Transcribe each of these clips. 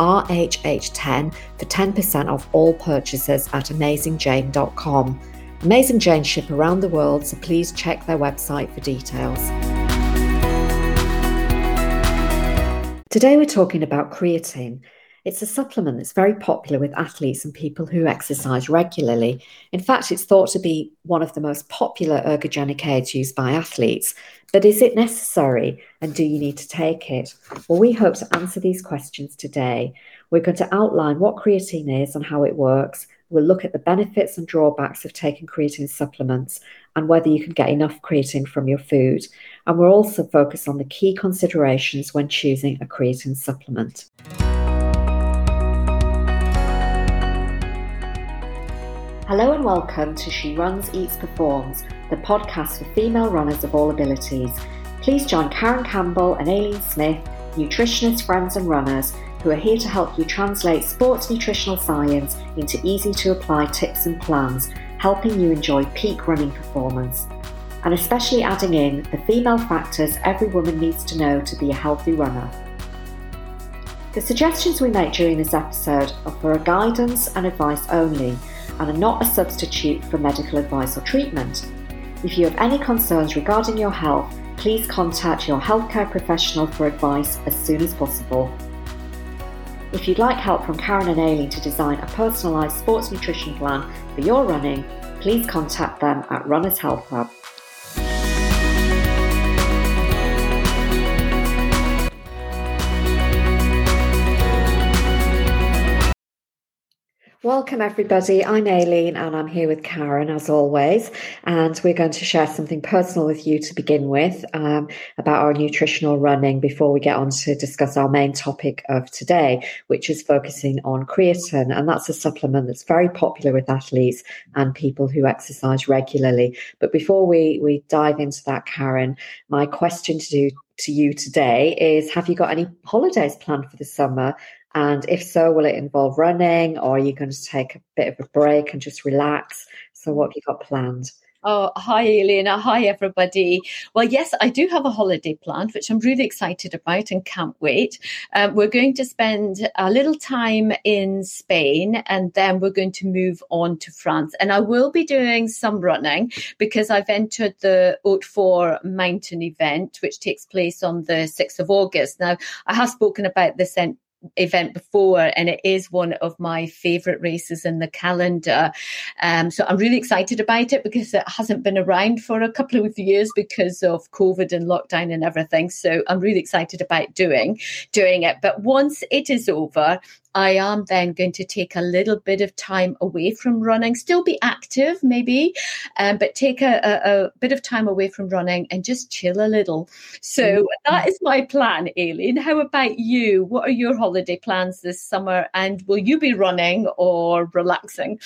RHH10 for 10% off all purchases at AmazingJane.com. Amazing Jane ship around the world, so please check their website for details. Today we're talking about creatine. It's a supplement that's very popular with athletes and people who exercise regularly. In fact, it's thought to be one of the most popular ergogenic aids used by athletes. But is it necessary and do you need to take it? Well, we hope to answer these questions today. We're going to outline what creatine is and how it works. We'll look at the benefits and drawbacks of taking creatine supplements and whether you can get enough creatine from your food. And we'll also focus on the key considerations when choosing a creatine supplement. Hello and welcome to She Runs, Eats, Performs, the podcast for female runners of all abilities. Please join Karen Campbell and Aileen Smith, nutritionists, friends, and runners, who are here to help you translate sports nutritional science into easy to apply tips and plans, helping you enjoy peak running performance. And especially adding in the female factors every woman needs to know to be a healthy runner. The suggestions we make during this episode are for guidance and advice only and are not a substitute for medical advice or treatment. If you have any concerns regarding your health, please contact your healthcare professional for advice as soon as possible. If you'd like help from Karen and Aileen to design a personalised sports nutrition plan for your running, please contact them at Runners Health Club. Welcome, everybody. I'm Aileen and I'm here with Karen as always. And we're going to share something personal with you to begin with um, about our nutritional running before we get on to discuss our main topic of today, which is focusing on creatine. And that's a supplement that's very popular with athletes and people who exercise regularly. But before we, we dive into that, Karen, my question to do to you today is Have you got any holidays planned for the summer? And if so, will it involve running or are you going to take a bit of a break and just relax? So, what have you got planned? Oh, hi, Elena. Hi, everybody. Well, yes, I do have a holiday planned, which I'm really excited about and can't wait. Um, we're going to spend a little time in Spain and then we're going to move on to France. And I will be doing some running because I've entered the Haute Four mountain event, which takes place on the 6th of August. Now, I have spoken about this event before and it is one of my favorite races in the calendar. Um, so i'm really excited about it because it hasn't been around for a couple of years because of covid and lockdown and everything. So i'm really excited about doing doing it. But once it is over I am then going to take a little bit of time away from running, still be active maybe, um, but take a, a, a, bit of time away from running and just chill a little. So mm-hmm. that is my plan, Aileen. How about you? What are your holiday plans this summer? And will you be running or relaxing?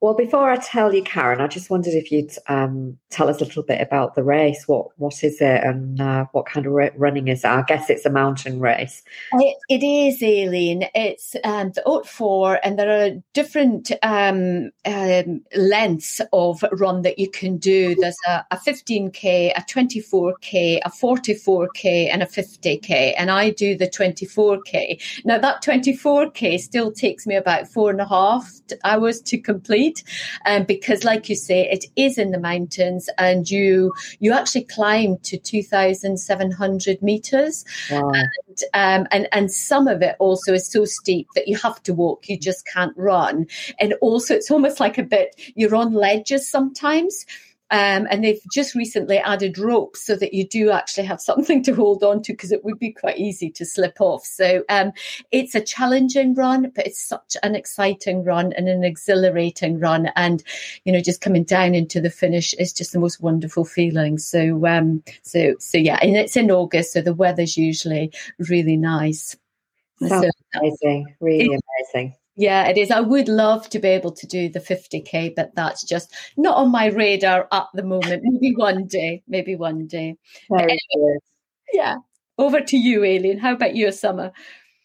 Well, before I tell you, Karen, I just wondered if you'd um, tell us a little bit about the race. What what is it, and uh, what kind of running is it? I guess it's a mountain race. it, it is, Aileen. It's um, the Haute Four, and there are different um, um, lengths of run that you can do. There's a, a 15k, a 24k, a 44k, and a 50k, and I do the 24k. Now that 24k still takes me about four and a half hours to complete um, because like you say it is in the mountains and you you actually climb to 2700 meters. Wow. and, um, and and some of it also is so steep that you have to walk. You just can't run. And also it's almost like a bit you're on ledges sometimes um, and they've just recently added ropes so that you do actually have something to hold on to because it would be quite easy to slip off. So um, it's a challenging run, but it's such an exciting run and an exhilarating run. And, you know, just coming down into the finish is just the most wonderful feeling. So, um, so, so yeah, and it's in August, so the weather's usually really nice. Sounds so, amazing, really amazing Yeah, it is. I would love to be able to do the 50k, but that's just not on my radar at the moment. Maybe one day. Maybe one day. Anyway, yeah. Over to you, Aileen. How about your summer?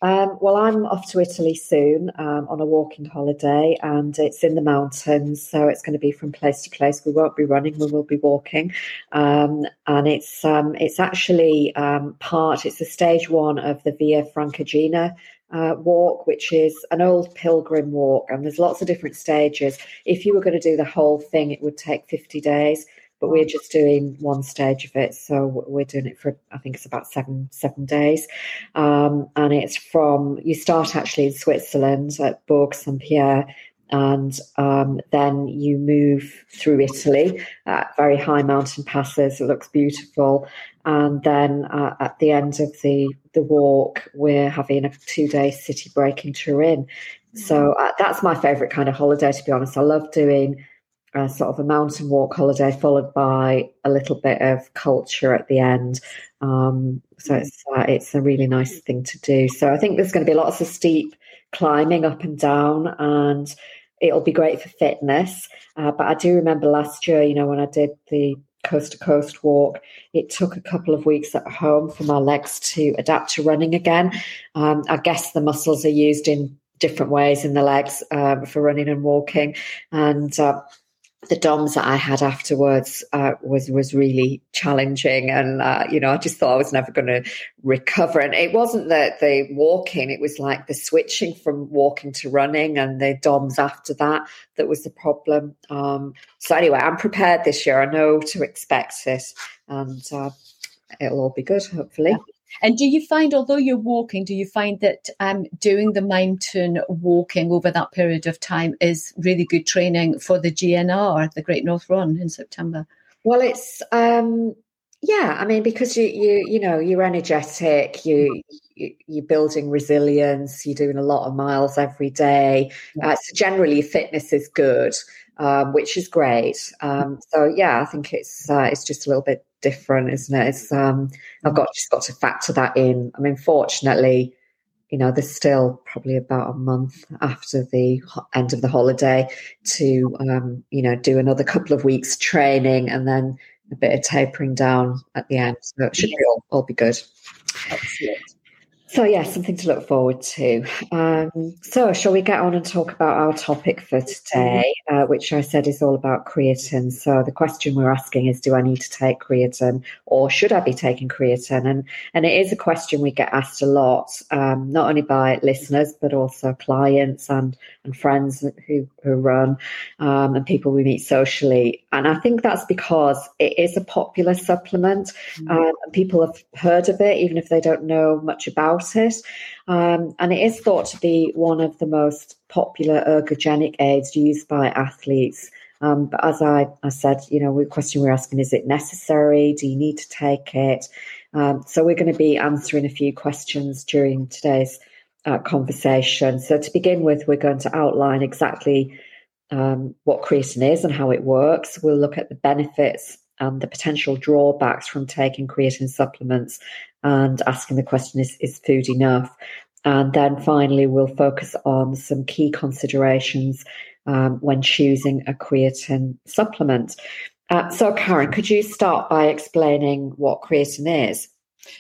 Um, well, I'm off to Italy soon um, on a walking holiday, and it's in the mountains, so it's going to be from place to place. We won't be running; we will be walking, um, and it's um, it's actually um, part. It's the stage one of the Via Francigena uh, walk, which is an old pilgrim walk, and there's lots of different stages. If you were going to do the whole thing, it would take 50 days but we're just doing one stage of it. So we're doing it for I think it's about seven seven days, um, and it's from you start actually in Switzerland at Bourg Saint Pierre. And um, then you move through Italy at very high mountain passes. It looks beautiful. And then uh, at the end of the, the walk, we're having a two day city break in Turin. So uh, that's my favourite kind of holiday, to be honest. I love doing a sort of a mountain walk holiday followed by a little bit of culture at the end. Um, so mm. it's uh, it's a really nice thing to do. So I think there's going to be lots of steep climbing up and down, and it'll be great for fitness. Uh, but I do remember last year, you know, when I did the coast to coast walk, it took a couple of weeks at home for my legs to adapt to running again. Um, I guess the muscles are used in different ways in the legs um, for running and walking, and uh, the DOMS that I had afterwards uh, was was really challenging, and uh, you know I just thought I was never going to recover. And it wasn't that the walking; it was like the switching from walking to running, and the DOMS after that that was the problem. Um, so anyway, I'm prepared this year. I know to expect it, and uh, it'll all be good, hopefully. Yeah. And do you find, although you're walking, do you find that um, doing the mountain walking over that period of time is really good training for the GNR, the Great North Run in September? Well, it's um, yeah. I mean, because you you you know you're energetic, you, you are building resilience, you're doing a lot of miles every day. Uh, so generally, fitness is good, um, which is great. Um, so yeah, I think it's uh, it's just a little bit different, isn't it? It's um, I've got just got to factor that in. I mean, fortunately, you know, there's still probably about a month after the end of the holiday to um, you know do another couple of weeks training and then a bit of tapering down at the end. So it should be all, all be good. Excellent. So, yeah, something to look forward to. Um, so, shall we get on and talk about our topic for today, uh, which I said is all about creatine? So, the question we're asking is Do I need to take creatine or should I be taking creatine? And, and it is a question we get asked a lot, um, not only by listeners, but also clients and, and friends who, who run um, and people we meet socially. And I think that's because it is a popular supplement. Mm-hmm. Uh, people have heard of it, even if they don't know much about about it. Um, and it is thought to be one of the most popular ergogenic aids used by athletes. Um, but as I, I said, you know, the question we're asking is it necessary? Do you need to take it? Um, so we're going to be answering a few questions during today's uh, conversation. So to begin with, we're going to outline exactly um, what creatine is and how it works. We'll look at the benefits and the potential drawbacks from taking creatine supplements and asking the question is, is food enough? And then finally, we'll focus on some key considerations um, when choosing a creatine supplement. Uh, so, Karen, could you start by explaining what creatine is?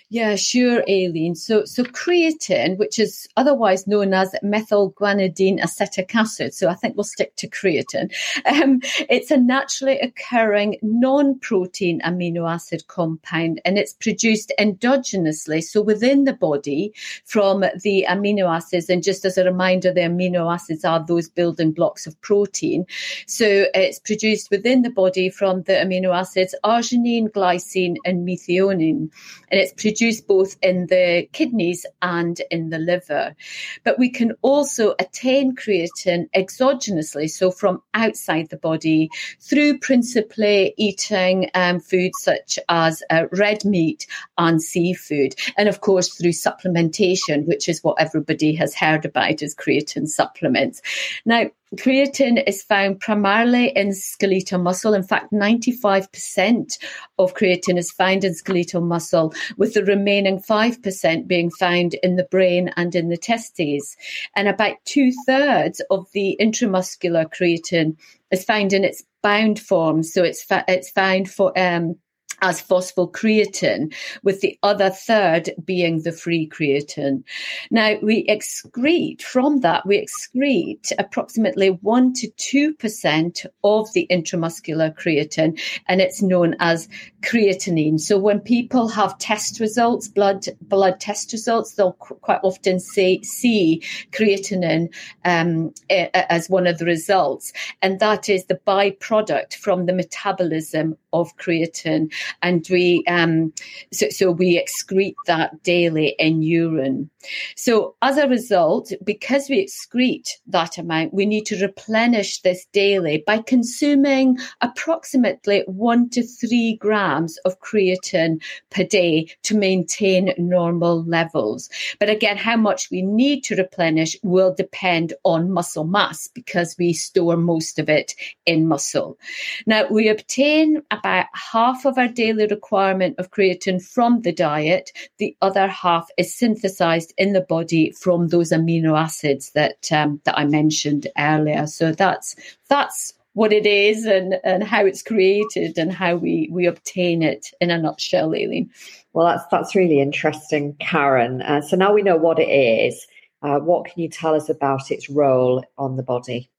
Yeah, sure, Aileen. So, so creatine, which is otherwise known as methylguanidine acetic acid, so I think we'll stick to creatine. Um, it's a naturally occurring non-protein amino acid compound, and it's produced endogenously, so within the body from the amino acids. And just as a reminder, the amino acids are those building blocks of protein. So it's produced within the body from the amino acids arginine, glycine, and methionine, and it's produced both in the kidneys and in the liver. But we can also attain creatine exogenously, so from outside the body, through principally eating um, foods such as uh, red meat and seafood, and of course through supplementation, which is what everybody has heard about as creatine supplements. Now, creatine is found primarily in skeletal muscle. In fact, 95% of creatine is found in skeletal muscle, with the remaining 5% being found in the brain and in the testes. And about two thirds of the intramuscular creatine is found in its bound form. So it's, fa- it's found for, um, as phosphocreatine, with the other third being the free creatine. Now, we excrete from that, we excrete approximately 1 to 2% of the intramuscular creatine, and it's known as creatinine. So when people have test results, blood blood test results, they'll quite often say see creatinine um, as one of the results, and that is the byproduct from the metabolism of creatine and we um, so, so we excrete that daily in urine. So as a result, because we excrete that amount, we need to replenish this daily by consuming approximately one to three grams of creatine per day to maintain normal levels. But again, how much we need to replenish will depend on muscle mass because we store most of it in muscle. Now we obtain about half of our daily requirement of creatine from the diet. The other half is synthesized in the body from those amino acids that um, that I mentioned earlier. So that's that's what it is and, and how it's created and how we, we obtain it in a nutshell, Aileen. Well, that's that's really interesting, Karen. Uh, so now we know what it is. Uh, what can you tell us about its role on the body?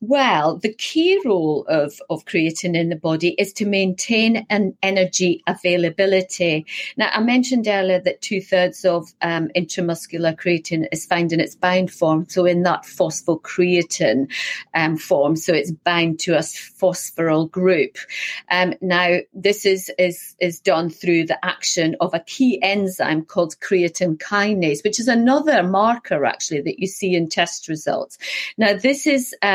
Well, the key role of, of creatine in the body is to maintain an energy availability. Now, I mentioned earlier that two thirds of um, intramuscular creatine is found in its bound form, so in that phosphocreatine um, form, so it's bound to a phosphoryl group. Um, now, this is, is, is done through the action of a key enzyme called creatine kinase, which is another marker actually that you see in test results. Now, this is um,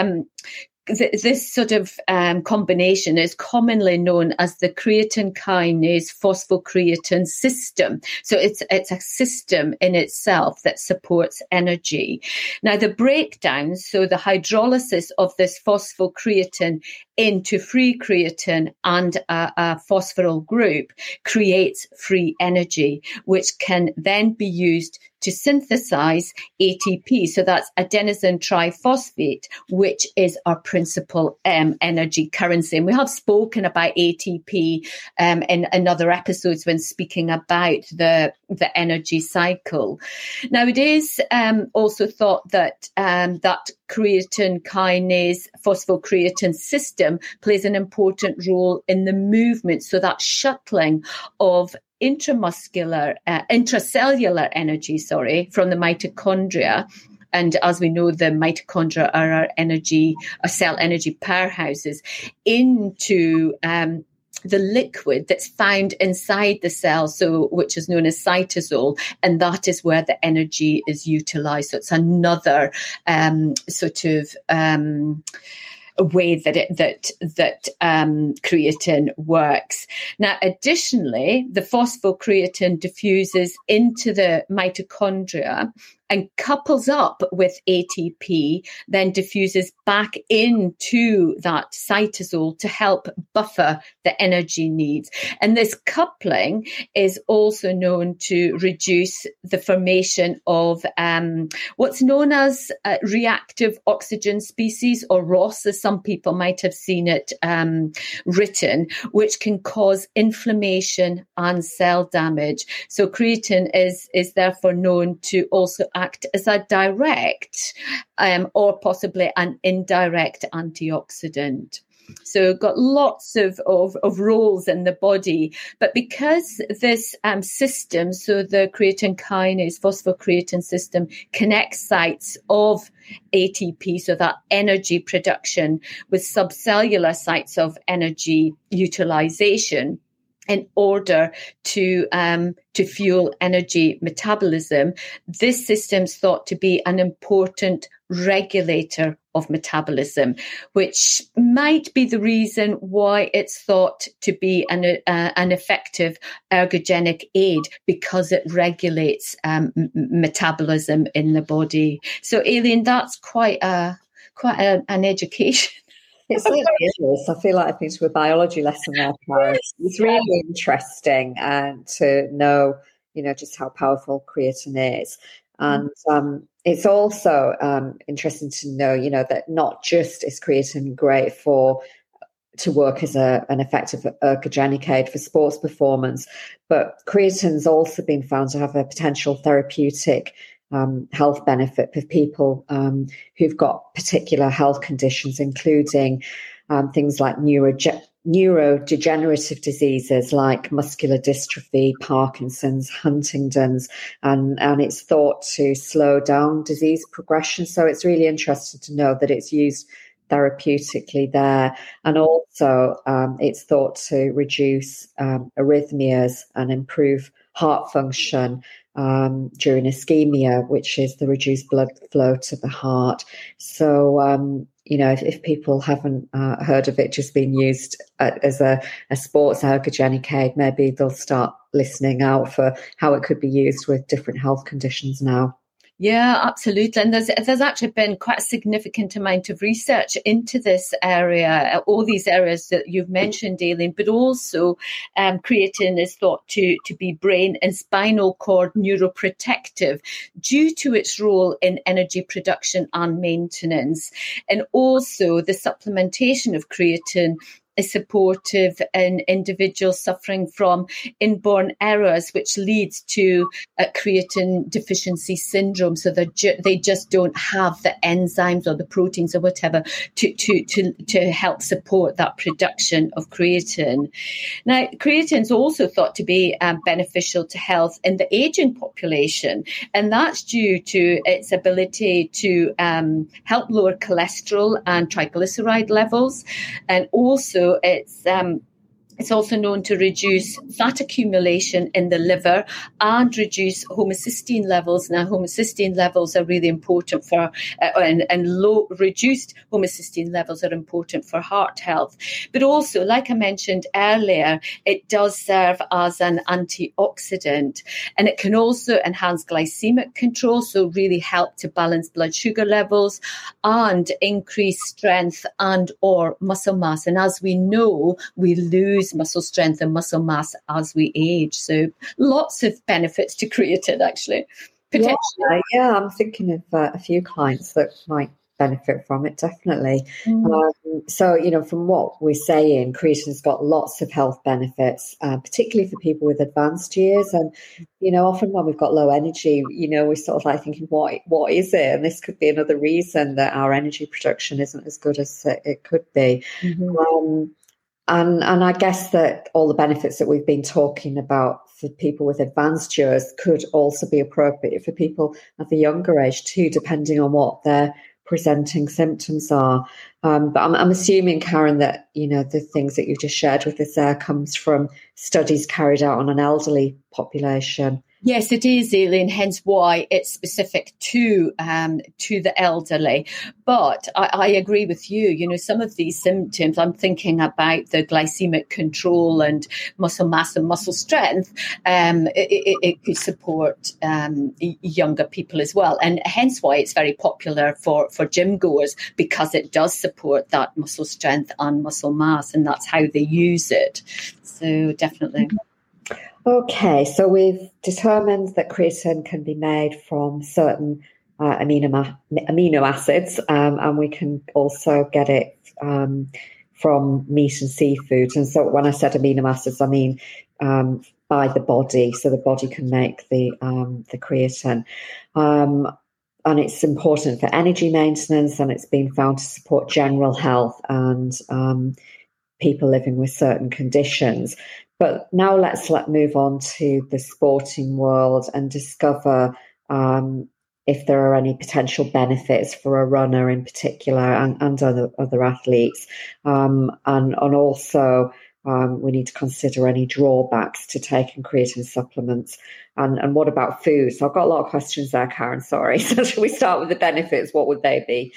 th- this sort of um, combination is commonly known as the creatine kinase phosphocreatine system. So it's it's a system in itself that supports energy. Now the breakdown, so the hydrolysis of this phosphocreatine into free creatine and a, a phosphoryl group creates free energy, which can then be used to synthesize ATP. So that's adenosine triphosphate, which is our principal um, energy currency. And we have spoken about ATP um, in, in other episodes when speaking about the, the energy cycle. Now, it is um, also thought that um, that creatine kinase phosphocreatine system plays an important role in the movement. So that shuttling of intramuscular, uh, intracellular energy, sorry, from the mitochondria. And as we know, the mitochondria are our energy, our cell energy powerhouses into um, the liquid that's found inside the cell, so which is known as cytosol, and that is where the energy is utilized. So it's another um, sort of um, a way that it that that um, creatine works. Now, additionally, the phosphocreatine diffuses into the mitochondria and couples up with ATP, then diffuses back into that cytosol to help buffer the energy needs. And this coupling is also known to reduce the formation of um, what's known as uh, reactive oxygen species, or ROS, as some people might have seen it um, written, which can cause inflammation and cell damage. So creatine is is therefore known to also act as a direct um, or possibly an indirect antioxidant. So got lots of, of, of, roles in the body. But because this um, system, so the creatine kinase phosphocreatine system connects sites of ATP, so that energy production with subcellular sites of energy utilization, in order to um, to fuel energy metabolism. This system is thought to be an important regulator of metabolism, which might be the reason why it's thought to be an uh, an effective ergogenic aid because it regulates um, m- metabolism in the body. So, Aileen, that's quite a quite a, an education. It certainly is. I feel like I've been to a biology lesson there. It's really interesting and to know, you know, just how powerful creatine is. And um, it's also um, interesting to know, you know, that not just is creatine great for to work as a, an effective ergogenic aid for sports performance, but creatine's also been found to have a potential therapeutic um, health benefit for people um, who've got particular health conditions, including um, things like neuroge- neurodegenerative diseases like muscular dystrophy, Parkinson's, Huntington's, and, and it's thought to slow down disease progression. So it's really interesting to know that it's used therapeutically there. And also, um, it's thought to reduce um, arrhythmias and improve heart function um, during ischemia, which is the reduced blood flow to the heart. So, um, you know, if, if people haven't uh, heard of it just being used as a, a sports ergogenic aid, maybe they'll start listening out for how it could be used with different health conditions now. Yeah, absolutely. And there's there's actually been quite a significant amount of research into this area, all these areas that you've mentioned, Aileen, but also um, creatine is thought to, to be brain and spinal cord neuroprotective due to its role in energy production and maintenance. And also the supplementation of creatine is supportive in individuals suffering from inborn errors, which leads to a creatine deficiency syndrome. So ju- they just don't have the enzymes or the proteins or whatever to, to, to, to help support that production of creatine. Now, creatine is also thought to be um, beneficial to health in the aging population, and that's due to its ability to um, help lower cholesterol and triglyceride levels, and also it's um, it's also known to reduce fat accumulation in the liver and reduce homocysteine levels. Now, homocysteine levels are really important for, uh, and, and low, reduced homocysteine levels are important for heart health. But also, like I mentioned earlier, it does serve as an antioxidant and it can also enhance glycemic control, so really help to balance blood sugar levels and increase strength and or muscle mass. And as we know, we lose muscle strength and muscle mass as we age. So lots of benefits to creatine, actually. Yeah, yeah, I'm thinking of uh, a few clients that might benefit from it, definitely. Mm. Um, so, you know, from what we're saying, creatine's got lots of health benefits, uh, particularly for people with advanced years. And, you know, often when we've got low energy, you know, we're sort of like thinking, what, what is it? And this could be another reason that our energy production isn't as good as it could be. Mm-hmm. Um, and and I guess that all the benefits that we've been talking about for people with advanced years could also be appropriate for people at the younger age too, depending on what their presenting symptoms are. Um, but I'm, I'm, assuming, Karen, that you know the things that you just shared with us there comes from studies carried out on an elderly population. Yes, it is, Aileen, hence why it's specific to um, to the elderly. But I, I, agree with you. You know, some of these symptoms, I'm thinking about the glycemic control and muscle mass and muscle strength. Um, it, it, it, could support um, younger people as well, and hence why it's very popular for for gym goers because it does support that muscle strength and muscle mass, and that's how they use it. So definitely. Mm-hmm. Okay, so we've determined that creatine can be made from certain uh, amino, amino acids, um, and we can also get it um, from meat and seafood. And so, when I said amino acids, I mean um, by the body, so the body can make the um, the creatine. Um, and it's important for energy maintenance, and it's been found to support general health and um, people living with certain conditions. But now let's let move on to the sporting world and discover um, if there are any potential benefits for a runner in particular and, and other, other athletes. Um, and, and also, um, we need to consider any drawbacks to taking creatine supplements. And, and what about food? So I've got a lot of questions there, Karen. Sorry. So should we start with the benefits? What would they be?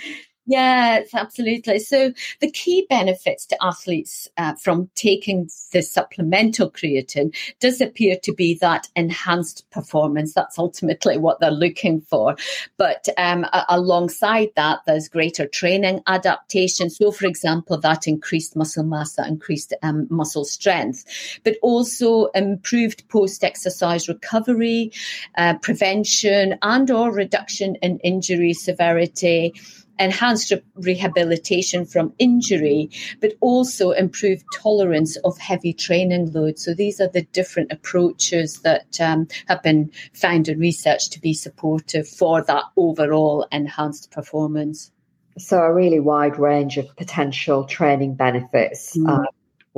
Yes, absolutely. So the key benefits to athletes uh, from taking the supplemental creatine does appear to be that enhanced performance. That's ultimately what they're looking for. But um, a- alongside that, there's greater training adaptation. So, for example, that increased muscle mass, that increased um, muscle strength, but also improved post-exercise recovery, uh, prevention, and or reduction in injury severity enhanced re- rehabilitation from injury, but also improved tolerance of heavy training load. So these are the different approaches that um, have been found in research to be supportive for that overall enhanced performance. So a really wide range of potential training benefits. Mm. Uh,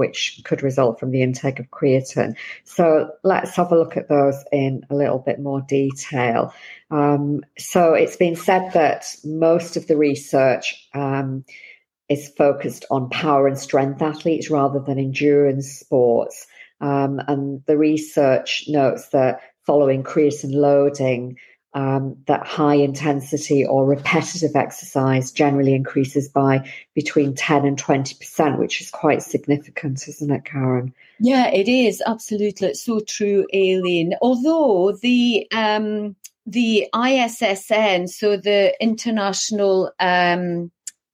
which could result from the intake of creatine. So let's have a look at those in a little bit more detail. Um, so it's been said that most of the research um, is focused on power and strength athletes rather than endurance sports. Um, and the research notes that following creatine loading, um, that high intensity or repetitive exercise generally increases by between 10 and 20%, which is quite significant, isn't it, Karen? Yeah, it is. Absolutely. It's so true, Aileen. Although the um, the ISSN, so the International um,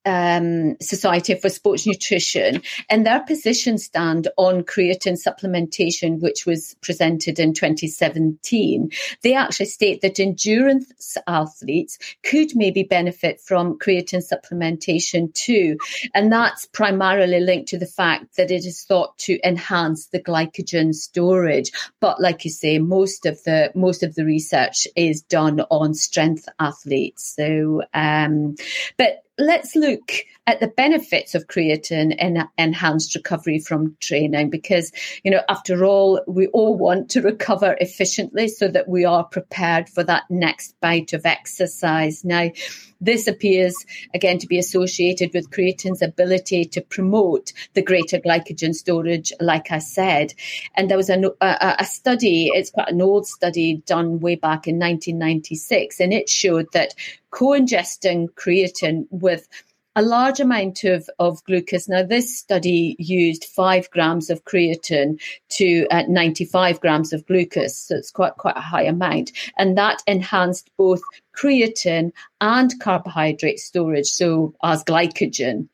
um, Society for Sports Nutrition, and their position stand on creatine supplementation, which was presented in 2017, they actually state that endurance athletes could maybe benefit from creatine supplementation too. And that's primarily linked to the fact that it is thought to enhance the glycogen storage. But like you say, most of the most of the research is done on strength athletes. So, um, but let's look at the benefits of creatine and enhanced recovery from training because, you know, after all, we all want to recover efficiently so that we are prepared for that next bout of exercise. Now, this appears again to be associated with creatine's ability to promote the greater glycogen storage, like I said. And there was a, a, a study, it's quite an old study done way back in 1996, and it showed that co-ingesting creatine with a large amount of, of glucose. Now, this study used five grams of creatine to uh, 95 grams of glucose. So it's quite, quite a high amount. And that enhanced both creatine and carbohydrate storage, so as glycogen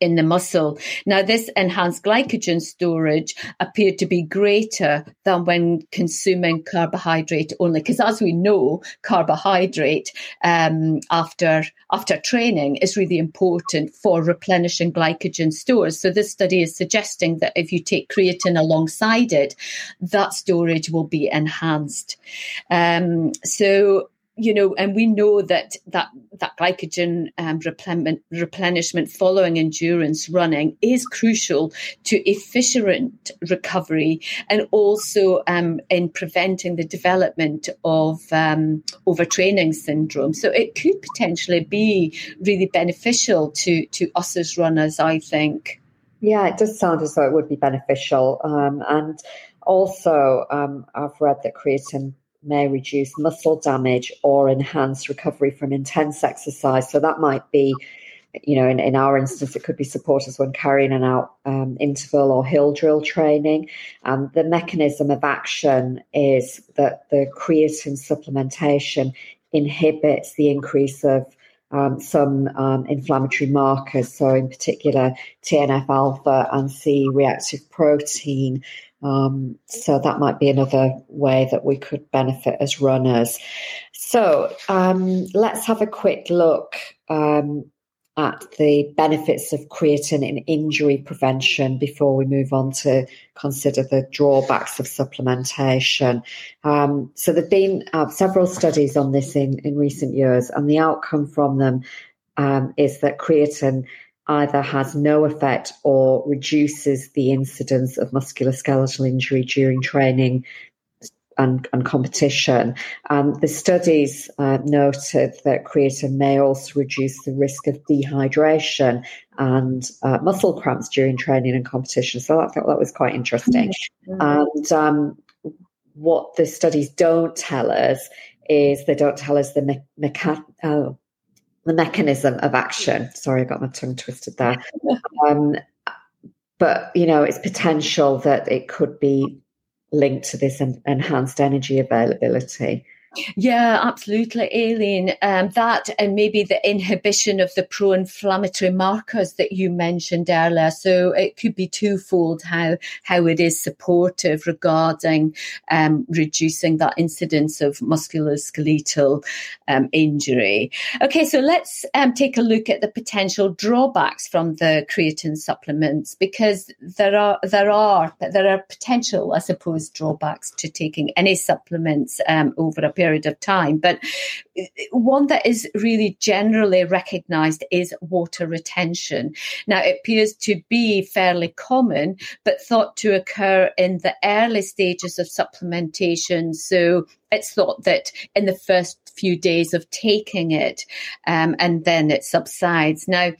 in the muscle. Now, this enhanced glycogen storage appeared to be greater than when consuming carbohydrate only, because as we know, carbohydrate um, after after training is really important for replenishing glycogen stores. So, this study is suggesting that if you take creatine alongside it, that storage will be enhanced. Um, so, you know, and we know that that that glycogen um, replenishment following endurance running is crucial to efficient recovery and also um, in preventing the development of um, overtraining syndrome. So it could potentially be really beneficial to to us as runners. I think. Yeah, it does sound as though it would be beneficial, um, and also um, I've read that creatine may reduce muscle damage or enhance recovery from intense exercise. So that might be, you know, in, in our instance, it could be supporters when carrying out um, interval or hill drill training. And the mechanism of action is that the creatine supplementation inhibits the increase of um, some um, inflammatory markers, so in particular TNF alpha and C reactive protein, um, so that might be another way that we could benefit as runners. So um, let's have a quick look um, at the benefits of creatine in injury prevention before we move on to consider the drawbacks of supplementation. Um, so there have been uh, several studies on this in, in recent years, and the outcome from them um, is that creatine either has no effect or reduces the incidence of musculoskeletal injury during training and, and competition. Um, the studies uh, noted that creatine may also reduce the risk of dehydration and uh, muscle cramps during training and competition. So I thought that was quite interesting. Mm-hmm. And um, what the studies don't tell us is they don't tell us the me- mecha- uh, the mechanism of action. Sorry, I got my tongue twisted there. Um, but you know, it's potential that it could be linked to this en- enhanced energy availability. Yeah, absolutely, Aileen. Um, that and maybe the inhibition of the pro inflammatory markers that you mentioned earlier. So it could be twofold how, how it is supportive regarding um, reducing that incidence of musculoskeletal um, injury. Okay, so let's um, take a look at the potential drawbacks from the creatine supplements because there are there are there are potential, I suppose, drawbacks to taking any supplements um, over a period of time. But uh, one that is really generally recognized is water retention. Now, it appears to be fairly common, but thought to occur in the early stages of supplementation. So it's thought that in the first few days of taking it, um, and then it subsides. Now,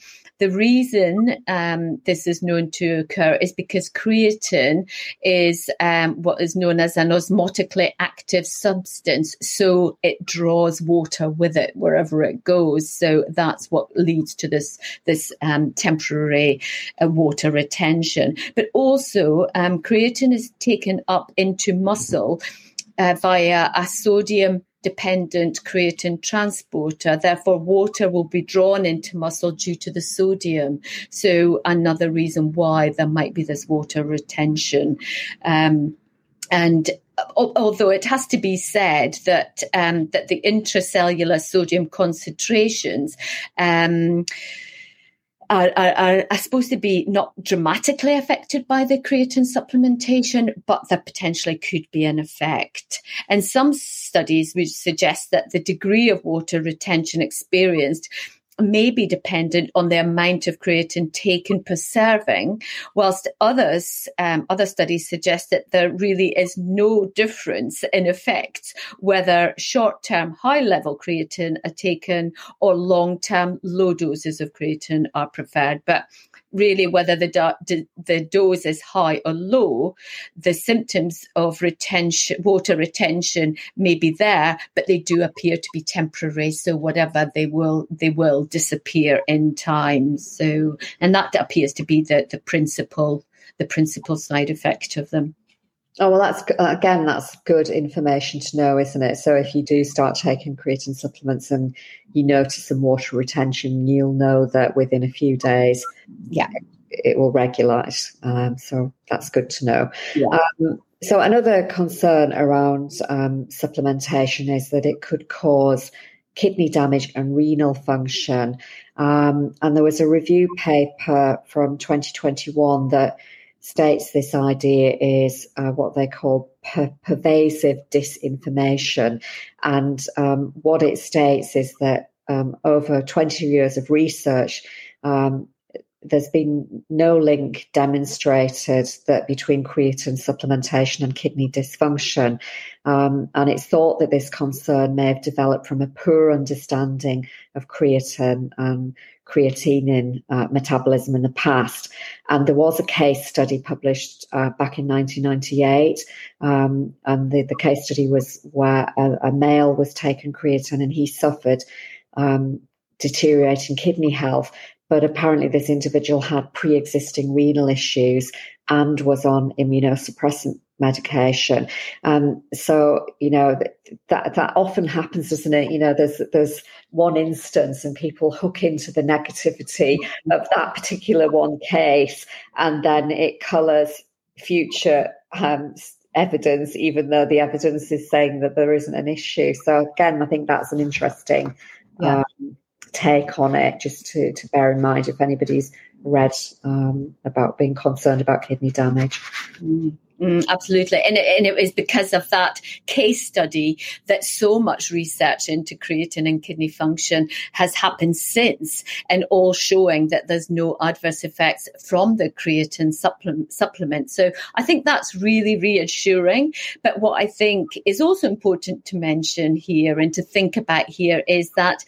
the reason um, this is known to occur is because creatine is um, what is known as an osmotically active substance. So it draws water with it wherever it goes. So that's what leads to this, this um, temporary uh, water retention. But also, um, creatine is taken up into muscle uh, via a sodium dependent creatine transporter. Therefore, water will be drawn into muscle due to the sodium. So, another reason why there might be this water retention. Um, and although it has to be said that um, that the intracellular sodium concentrations um, are, are, are, supposed to be not dramatically affected by the creatine supplementation, but there potentially could be an effect. And some studies which suggest that the degree of water retention experienced may be dependent on the amount of creatine taken per serving, whilst others, um, other studies suggest that there really is no difference in effect whether short-term high-level creatine are taken or long-term low doses of creatine are preferred. But really whether the, do- the dose is high or low, the symptoms of retention, water retention may be there, but they do appear to be temporary. So whatever they will, they will disappear in time. So, and that appears to be the, the principal, the principal side effect of them. Oh well, that's again that's good information to know, isn't it? So if you do start taking creatine supplements and you notice some water retention, you'll know that within a few days, yeah, it will regulate. Um, so that's good to know. Yeah. Um, so another concern around um, supplementation is that it could cause kidney damage and renal function. Um, and there was a review paper from 2021 that states this idea is uh, what they call per- pervasive disinformation. And um, what it states is that um, over 20 years of research, um, there's been no link demonstrated that between creatine supplementation and kidney dysfunction. Um, and it's thought that this concern may have developed from a poor understanding of creatine and creatinine uh, metabolism in the past. And there was a case study published uh, back in 1998. Um, and the, the, case study was where a, a, male was taken creatine and he suffered um, deteriorating kidney health. But apparently, this individual had pre existing renal issues and was on immunosuppressant medication. Um, so, you know, that, that often happens, doesn't it? You know, there's, there's one instance and people hook into the negativity of that particular one case and then it colors future um, evidence, even though the evidence is saying that there isn't an issue. So again, I think that's an interesting yeah. Take on it, just to, to bear in mind if anybody's read um, about being concerned about kidney damage. Mm. Mm, absolutely. And it, and it was because of that case study that so much research into creatine and kidney function has happened since, and all showing that there's no adverse effects from the creatine supplement. supplement. So I think that's really reassuring. But what I think is also important to mention here and to think about here is that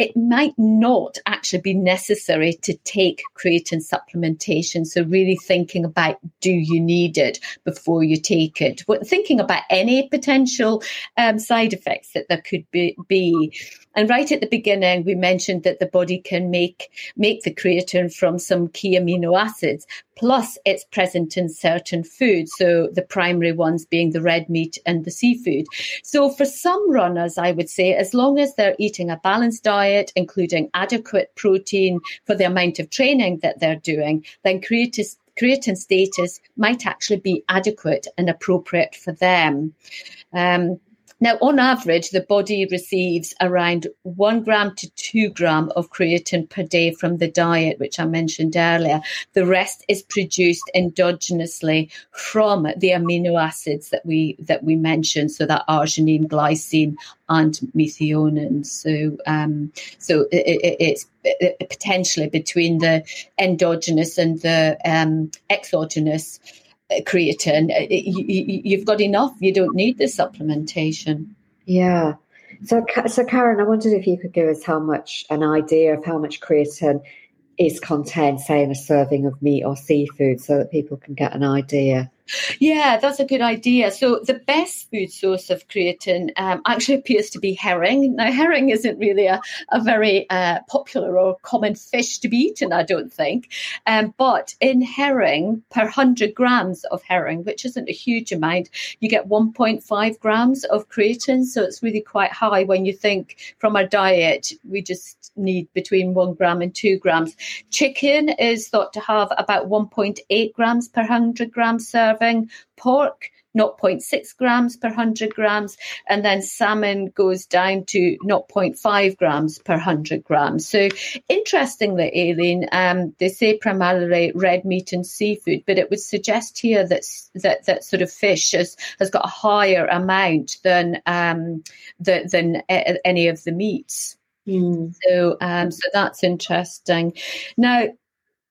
it might not actually be necessary to take creatine supplementation. So, really thinking about do you need it before you take it? But thinking about any potential um, side effects that there could be, be And right at the beginning, we mentioned that the body can make make the creatine from some key amino acids. Plus, it's present in certain foods. So the primary ones being the red meat and the seafood. So for some runners, I would say, as long as they're eating a balanced diet, including adequate protein for the amount of training that they're doing, then creatine creatine status might actually be adequate and appropriate for them. Um, now, on average, the body receives around one gram to two gram of creatine per day from the diet, which I mentioned earlier. The rest is produced endogenously from the amino acids that we that we mentioned, so that arginine, glycine, and methionine. So, um, so it, it, it's potentially between the endogenous and the um, exogenous creatine, uh, you, have got enough. You don't need the supplementation. Yeah. So, so Karen, I wondered if you could give us how much an idea of how much creatine is contained, say, in a serving of meat or seafood, so that people can get an idea. Yeah, that's a good idea. So the best food source of creatine um, actually appears to be herring. Now, herring isn't really a, a very uh, popular or common fish to be eaten, I don't think. Um, but in herring, per 100 grams of herring, which isn't a huge amount, you get 1.5 grams of creatine. So it's really quite high when you think from our diet, we just need between one gram and two grams. Chicken is thought to have about 1.8 grams per 100 grams serve serving, pork 0.6 grams per 100 grams, and then salmon goes down to 0.5 grams per 100 grams. So, interestingly, Aileen, um, they say primarily red meat and seafood, but it would suggest here that that, that sort of fish has, has got a higher amount than um, the, than any of the meats. Mm. So, um, so that's interesting. Now,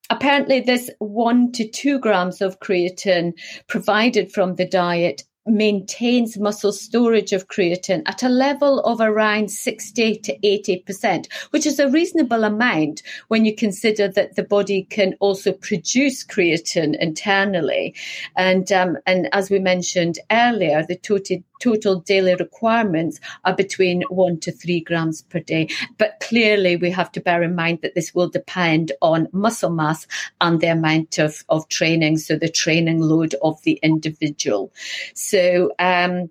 apparently this one to two grams of creatine provided from the diet maintains muscle storage of creatine at a level of around 60 to 80%, which is a reasonable amount when you consider that the body can also produce creatine internally. And, um, and as we mentioned earlier, the total, total daily requirements are between one to three grams per day. But clearly we have to bear in mind that this will depend on muscle mass and the amount of, of training. So the training load of the individual. So, um,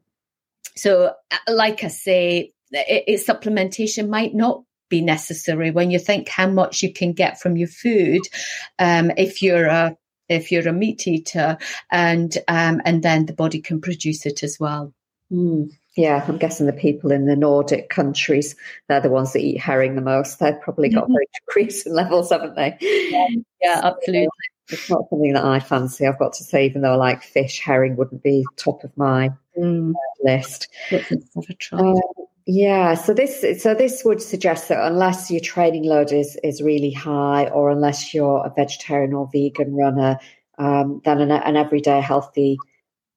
so uh, like I say, it, it, supplementation might not be necessary when you think how much you can get from your food. Um, if you're a if you're a meat eater, and um, and then the body can produce it as well. Mm. Yeah, I'm guessing the people in the Nordic countries, they're the ones that eat herring the most. They've probably got mm-hmm. very decreasing levels, haven't they? Yeah, yeah absolutely. It's not something that I fancy, I've got to say, even though I like fish, herring wouldn't be top of my mm. list. Um, yeah, so this so this would suggest that unless your training load is is really high, or unless you're a vegetarian or vegan runner, um, then an, an everyday healthy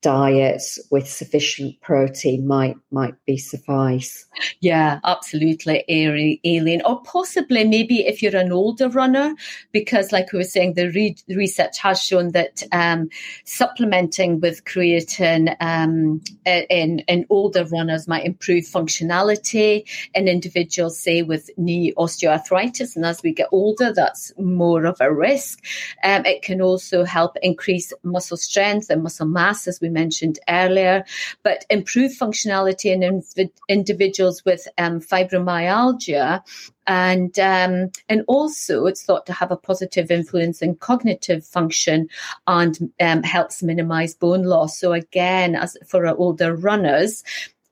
diet with sufficient protein might might be suffice. Yeah, absolutely, Aileen. Or possibly maybe if you're an older runner, because like we were saying, the re- research has shown that um, supplementing with creatine um, in in older runners might improve functionality in individuals, say with knee osteoarthritis, and as we get older, that's more of a risk. Um, it can also help increase muscle strength and muscle mass, as we mentioned earlier, but improve functionality in inv- individuals with um, fibromyalgia. And um, and also, it's thought to have a positive influence in cognitive function and um, helps minimize bone loss. So again, as for older runners,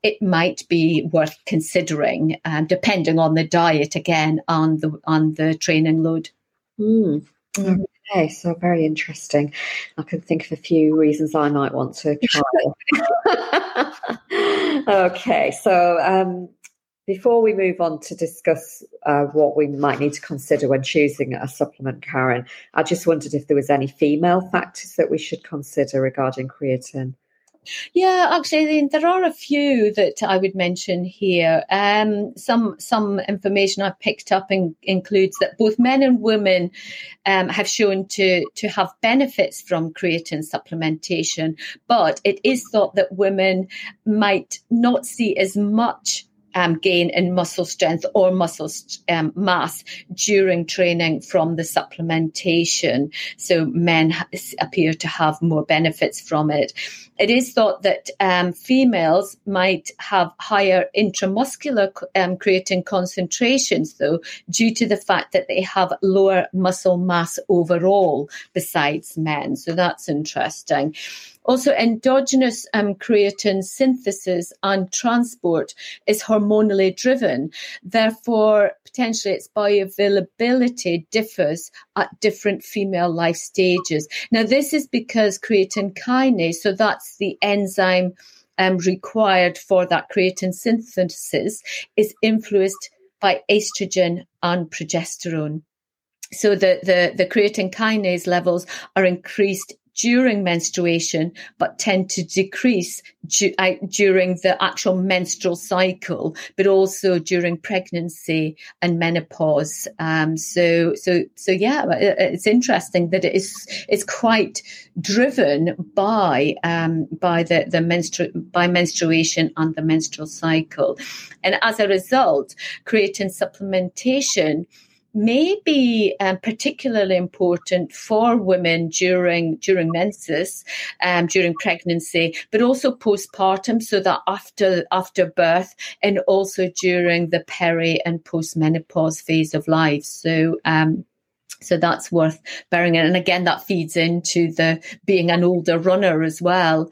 it might be worth considering, um, depending on the diet again on the on the training load. Mm. Mm. Okay, so very interesting. I can think of a few reasons I might want to try. okay, so um, before we move on to discuss uh, what we might need to consider when choosing a supplement, Karen, I just wondered if there was any female factors that we should consider regarding creatine. Yeah, actually, there are a few that I would mention here. Um, some some information I've picked up in, includes that both men and women um, have shown to to have benefits from creatine supplementation, but it is thought that women might not see as much um, gain in muscle strength or muscle um, mass during training from the supplementation. So men ha- appear to have more benefits from it. It is thought that um, females might have higher intramuscular um, creatine concentrations, though, due to the fact that they have lower muscle mass overall besides men. So that's interesting. Also, endogenous um, creatine synthesis and transport is hormonally driven. Therefore, potentially its bioavailability differs at different female life stages. Now, this is because creatine kinase, so that's the enzyme um, required for that creatine synthesis, is influenced by estrogen and progesterone. So the, the, the creatine kinase levels are increased during menstruation, but tend to decrease du- uh, during the actual menstrual cycle, but also during pregnancy and menopause. Um, so, so, so yeah, it's interesting that it is it's quite driven by um, by the the menstru- by menstruation and the menstrual cycle, and as a result, creatine supplementation may be um, particularly important for women during during menses, um, during pregnancy, but also postpartum, so that after after birth and also during the peri and postmenopause phase of life. So um, so that's worth bearing in. And again, that feeds into the being an older runner as well.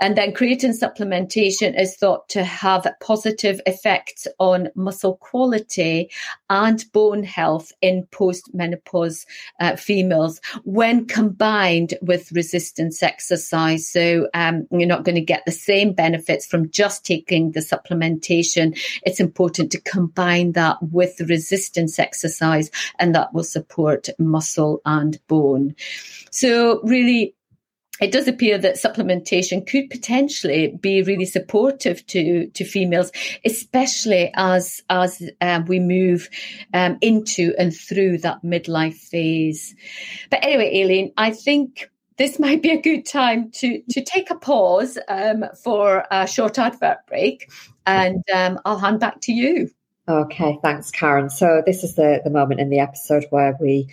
And then creatine supplementation is thought to have positive effects on muscle quality and bone health in postmenopause uh, females when combined with resistance exercise. So um, you're not going to get the same benefits from just taking the supplementation. It's important to combine that with resistance exercise, and that will support muscle and bone. So really, it does appear that supplementation could potentially be really supportive to to females, especially as as um, we move um, into and through that midlife phase. But anyway, Aileen, I think this might be a good time to to take a pause um, for a short advert break, and um, I'll hand back to you. Okay, thanks, Karen. So this is the the moment in the episode where we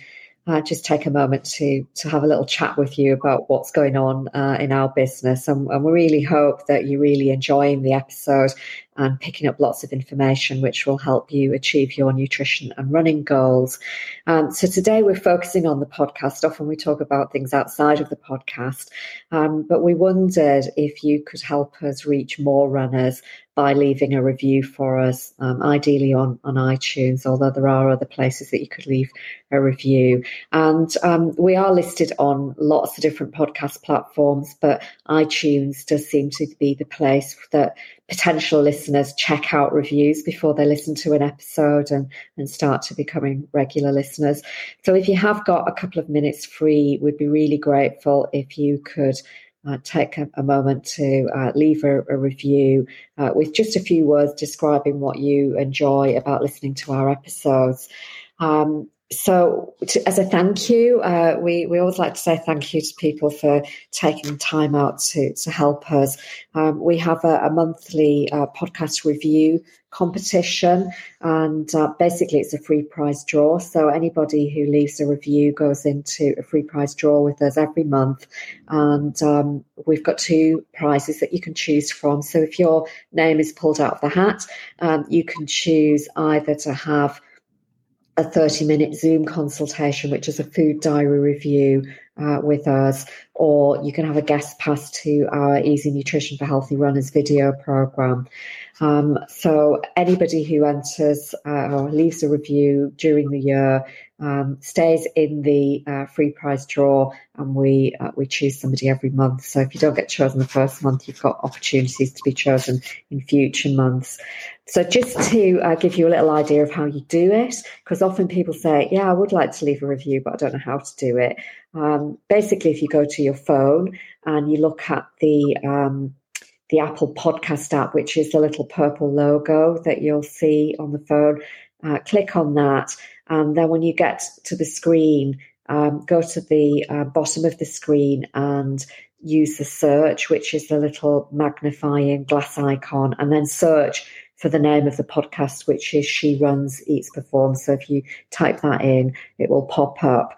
uh, just take a moment to to have a little chat with you about what's going on uh, in our business, and, and, we really hope that you're really enjoying the episode and picking up lots of information which will help you achieve your nutrition and running goals. Um, so today we're focusing on the podcast. Often we talk about things outside of the podcast, um, but we wondered if you could help us reach more runners by leaving a review for us, um, ideally on, on iTunes, although there are other places that you could leave a review. And um, we are listed on lots of different podcast platforms, but iTunes does seem to be the place that potential listeners check out reviews before they listen to an episode and, and start to becoming regular listeners. So if you have got a couple of minutes free, we'd be really grateful if you could uh, take a, a, moment to uh, leave a, a review uh, with just a few words describing what you enjoy about listening to our episodes. Um, so, to, as a thank you, uh, we, we always like to say thank you to people for taking time out to, to help us. Um, we have a, a monthly uh, podcast review competition, and uh, basically it's a free prize draw. So, anybody who leaves a review goes into a free prize draw with us every month. And um, we've got two prizes that you can choose from. So, if your name is pulled out of the hat, um, you can choose either to have a 30 minute Zoom consultation, which is a food diary review uh, with us, or you can have a guest pass to our Easy Nutrition for Healthy Runners video program. Um, so anybody who enters uh, or leaves a review during the year um, stays in the uh, free prize draw, and we uh, we choose somebody every month. So if you don't get chosen the first month, you've got opportunities to be chosen in future months. So just to uh, give you a little idea of how you do it, because often people say, "Yeah, I would like to leave a review, but I don't know how to do it." Um, basically, if you go to your phone and you look at the um, the Apple Podcast app, which is the little purple logo that you'll see on the phone, uh, click on that, and then when you get to the screen, um, go to the uh, bottom of the screen and use the search, which is the little magnifying glass icon, and then search for the name of the podcast, which is She Runs, Eats, Performs. So if you type that in, it will pop up.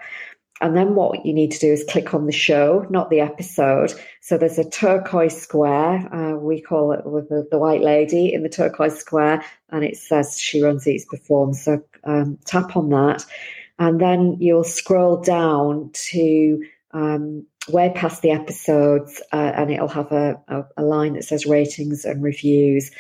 And then what you need to do is click on the show, not the episode. So there's a turquoise square. Uh, we call it with the, the, white lady in the turquoise square, and it says she runs, eats, performs. So um, tap on that, and then you'll scroll down to um, way past the episodes, uh, and it'll have a, a, a line that says ratings and reviews.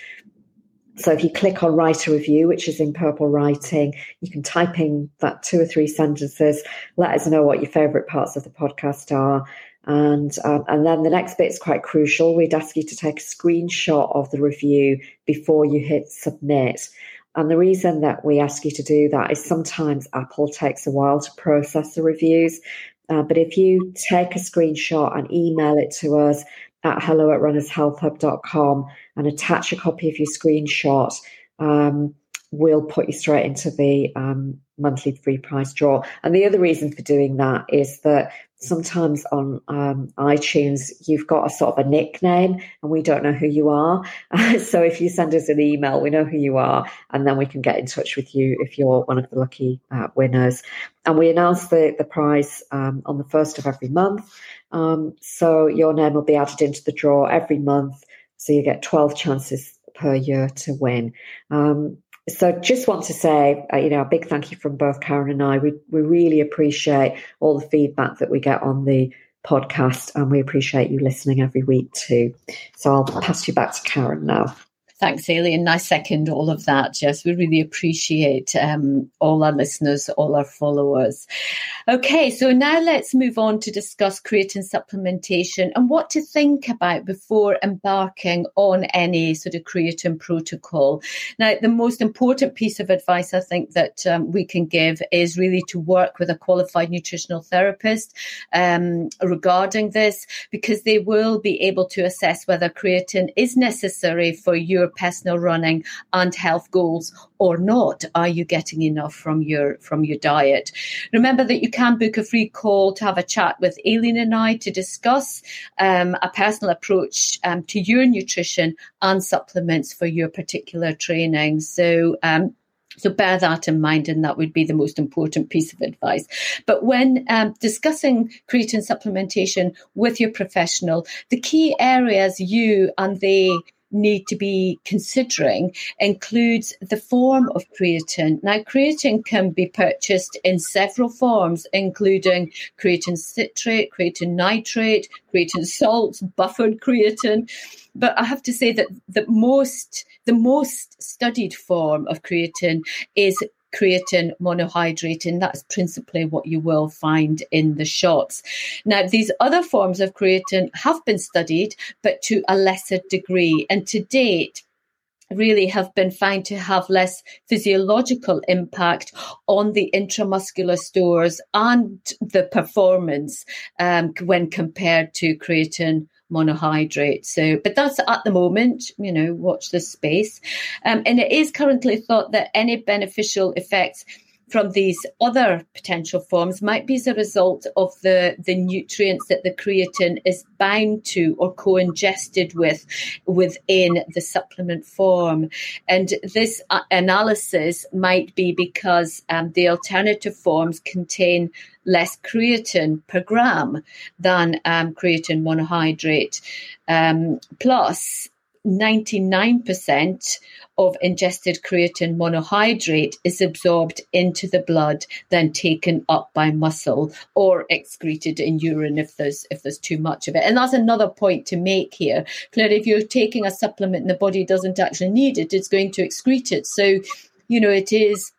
So if you click on write a review, which is in purple writing, you can type in that two or three sentences. Let us know what your favourite parts of the podcast are. And um, and then the next bit is quite crucial. We'd ask you to take a screenshot of the review before you hit submit. And the reason that we ask you to do that is sometimes Apple takes a while to process the reviews. Uh, but if you take a screenshot and email it to us, at hello at runnershealthhub.com and attach a copy of your screenshot, um, we'll put you straight into the um, monthly free prize draw. And the other reason for doing that is that sometimes on um, iTunes, you've got a sort of a nickname and we don't know who you are. so if you send us an email, we know who you are, and then we can get in touch with you if you're one of the lucky uh, winners. And we announce the, the prize um, on the first of every month. Um, so your name will be added into the draw every month. So you get 12 chances per year to win. Um, so just want to say, uh, you know, a big thank you from both Karen and I. We we really appreciate all the feedback that we get on the podcast, and we appreciate you listening every week too. So I'll pass you back to Karen now. Thanks, Aileen. I second all of that. Yes, we really appreciate um, all our listeners, all our followers. Okay, so now let's move on to discuss creatine supplementation and what to think about before embarking on any sort of creatine protocol. Now, the most important piece of advice I think that um, we can give is really to work with a qualified nutritional therapist um, regarding this because they will be able to assess whether creatine is necessary for your your personal running and health goals or not? Are you getting enough from your from your diet? Remember that you can book a free call to have a chat with Aileen and I to discuss um, a personal approach um, to your nutrition and supplements for your particular training. So. Um, so bear that in mind, and that would be the most important piece of advice. But when um, discussing creatine supplementation with your professional, the key areas you and they need to be considering includes the form of creatine. Now, creatine can be purchased in several forms, including creatine citrate, creatine nitrate, creatine salts, buffered creatine. But I have to say that the most the most studied form of creatine is creatine monohydrate, and that's principally what you will find in the shops. Now, these other forms of creatine have been studied, but to a lesser degree. And to date, really have been found to have less physiological impact on the intramuscular stores and the performance um, when compared to creatine monohydrate. So, but that's at the moment, you know, watch this space. Um, and it is currently thought that any beneficial effects from these other potential forms might be as a result of the, the nutrients that the creatine is bound to or co-ingested with within the supplement form. And this uh, analysis might be because um, the alternative forms contain less creatine per gram than um, creatine monohydrate. Um, plus, 99% of ingested creatine monohydrate is absorbed into the blood, then taken up by muscle or excreted in urine if there's if there's too much of it. And that's another point to make here. Clearly, if you're taking a supplement and the body doesn't actually need it, it's going to excrete it. So, you know, it is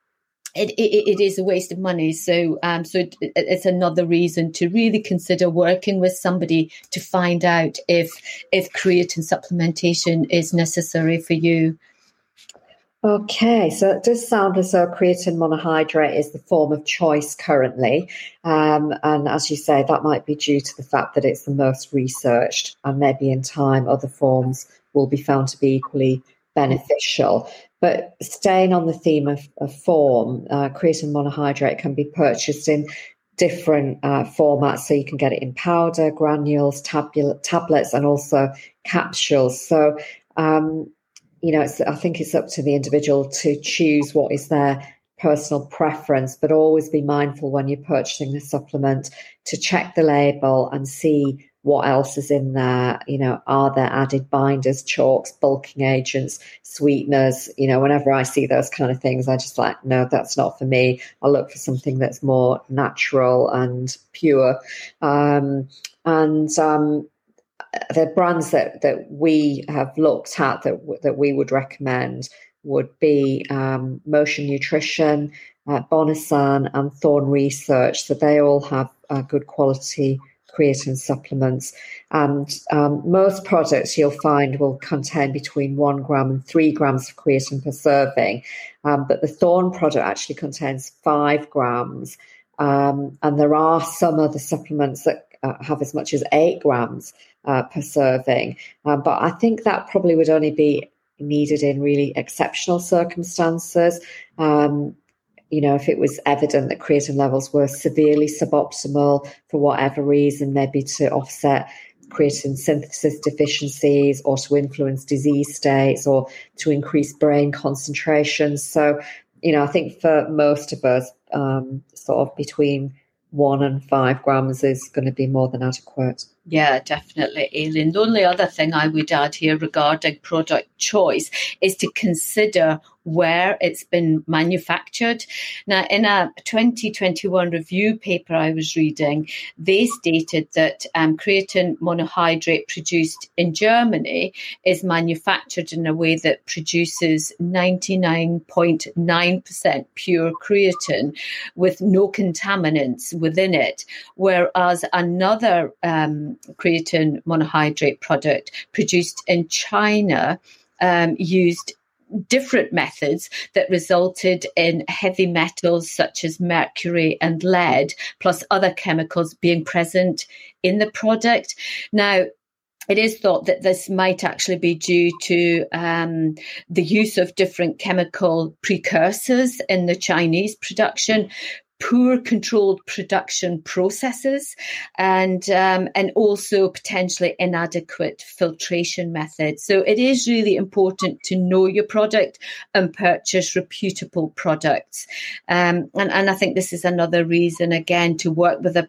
it, it, it is a waste of money. So, um, so it, it's another reason to really consider working with somebody to find out if if creatine supplementation is necessary for you. Okay, so it does sound as though creatine monohydrate is the form of choice currently. Um, and as you say, that might be due to the fact that it's the most researched, and maybe in time other forms will be found to be equally beneficial. But staying on the theme of, of form, uh, creatine monohydrate can be purchased in different uh, formats. So you can get it in powder, granules, tablets, and also capsules. So um, you know, I think it's up to the individual to choose what is their personal preference, but always be mindful when you're purchasing a supplement to check the label and see what else is in there. You know, are there added binders, chalks, bulking agents, sweeteners? You know, whenever I see those kind of things, I just like, no, that's not for me. I look for something that's more natural and pure. Um, and um, the brands that that we have looked at that that we would recommend would be um, Motion Nutrition, uh, Bonusan, and Thorne Research. So they all have uh, good quality creatine supplements. And um, most products you'll find will contain between one gram and three grams of creatine per serving. Um, but the Thorne product actually contains five grams. Um, and there are some other supplements that uh, have as much as eight grams uh, per serving. Um, but I think that probably would only be needed in really exceptional circumstances. Um, you know, if it was evident that creatine levels were severely suboptimal for whatever reason, maybe to offset creatine synthesis deficiencies or to influence disease states or to increase brain concentration. So, you know, I think for most of us, um, sort of between one and five grams is going to be more than adequate. Yeah, definitely, Aileen. The only other thing I would add here regarding product choice is to consider where it's been manufactured. Now, in a 2021 review paper I was reading, they stated that um, creatine monohydrate produced in Germany is manufactured in a way that produces 99.9% pure creatine with no contaminants within it, whereas another um, creatine monohydrate product produced in China um, used different methods that resulted in heavy metals such as mercury and lead, plus other chemicals being present in the product. Now, it is thought that this might actually be due to um, the use of different chemical precursors in the Chinese production, poor controlled production processes and um, and also potentially inadequate filtration methods. So it is really important to know your product and purchase reputable products. Um, and, and I think this is another reason again to work with a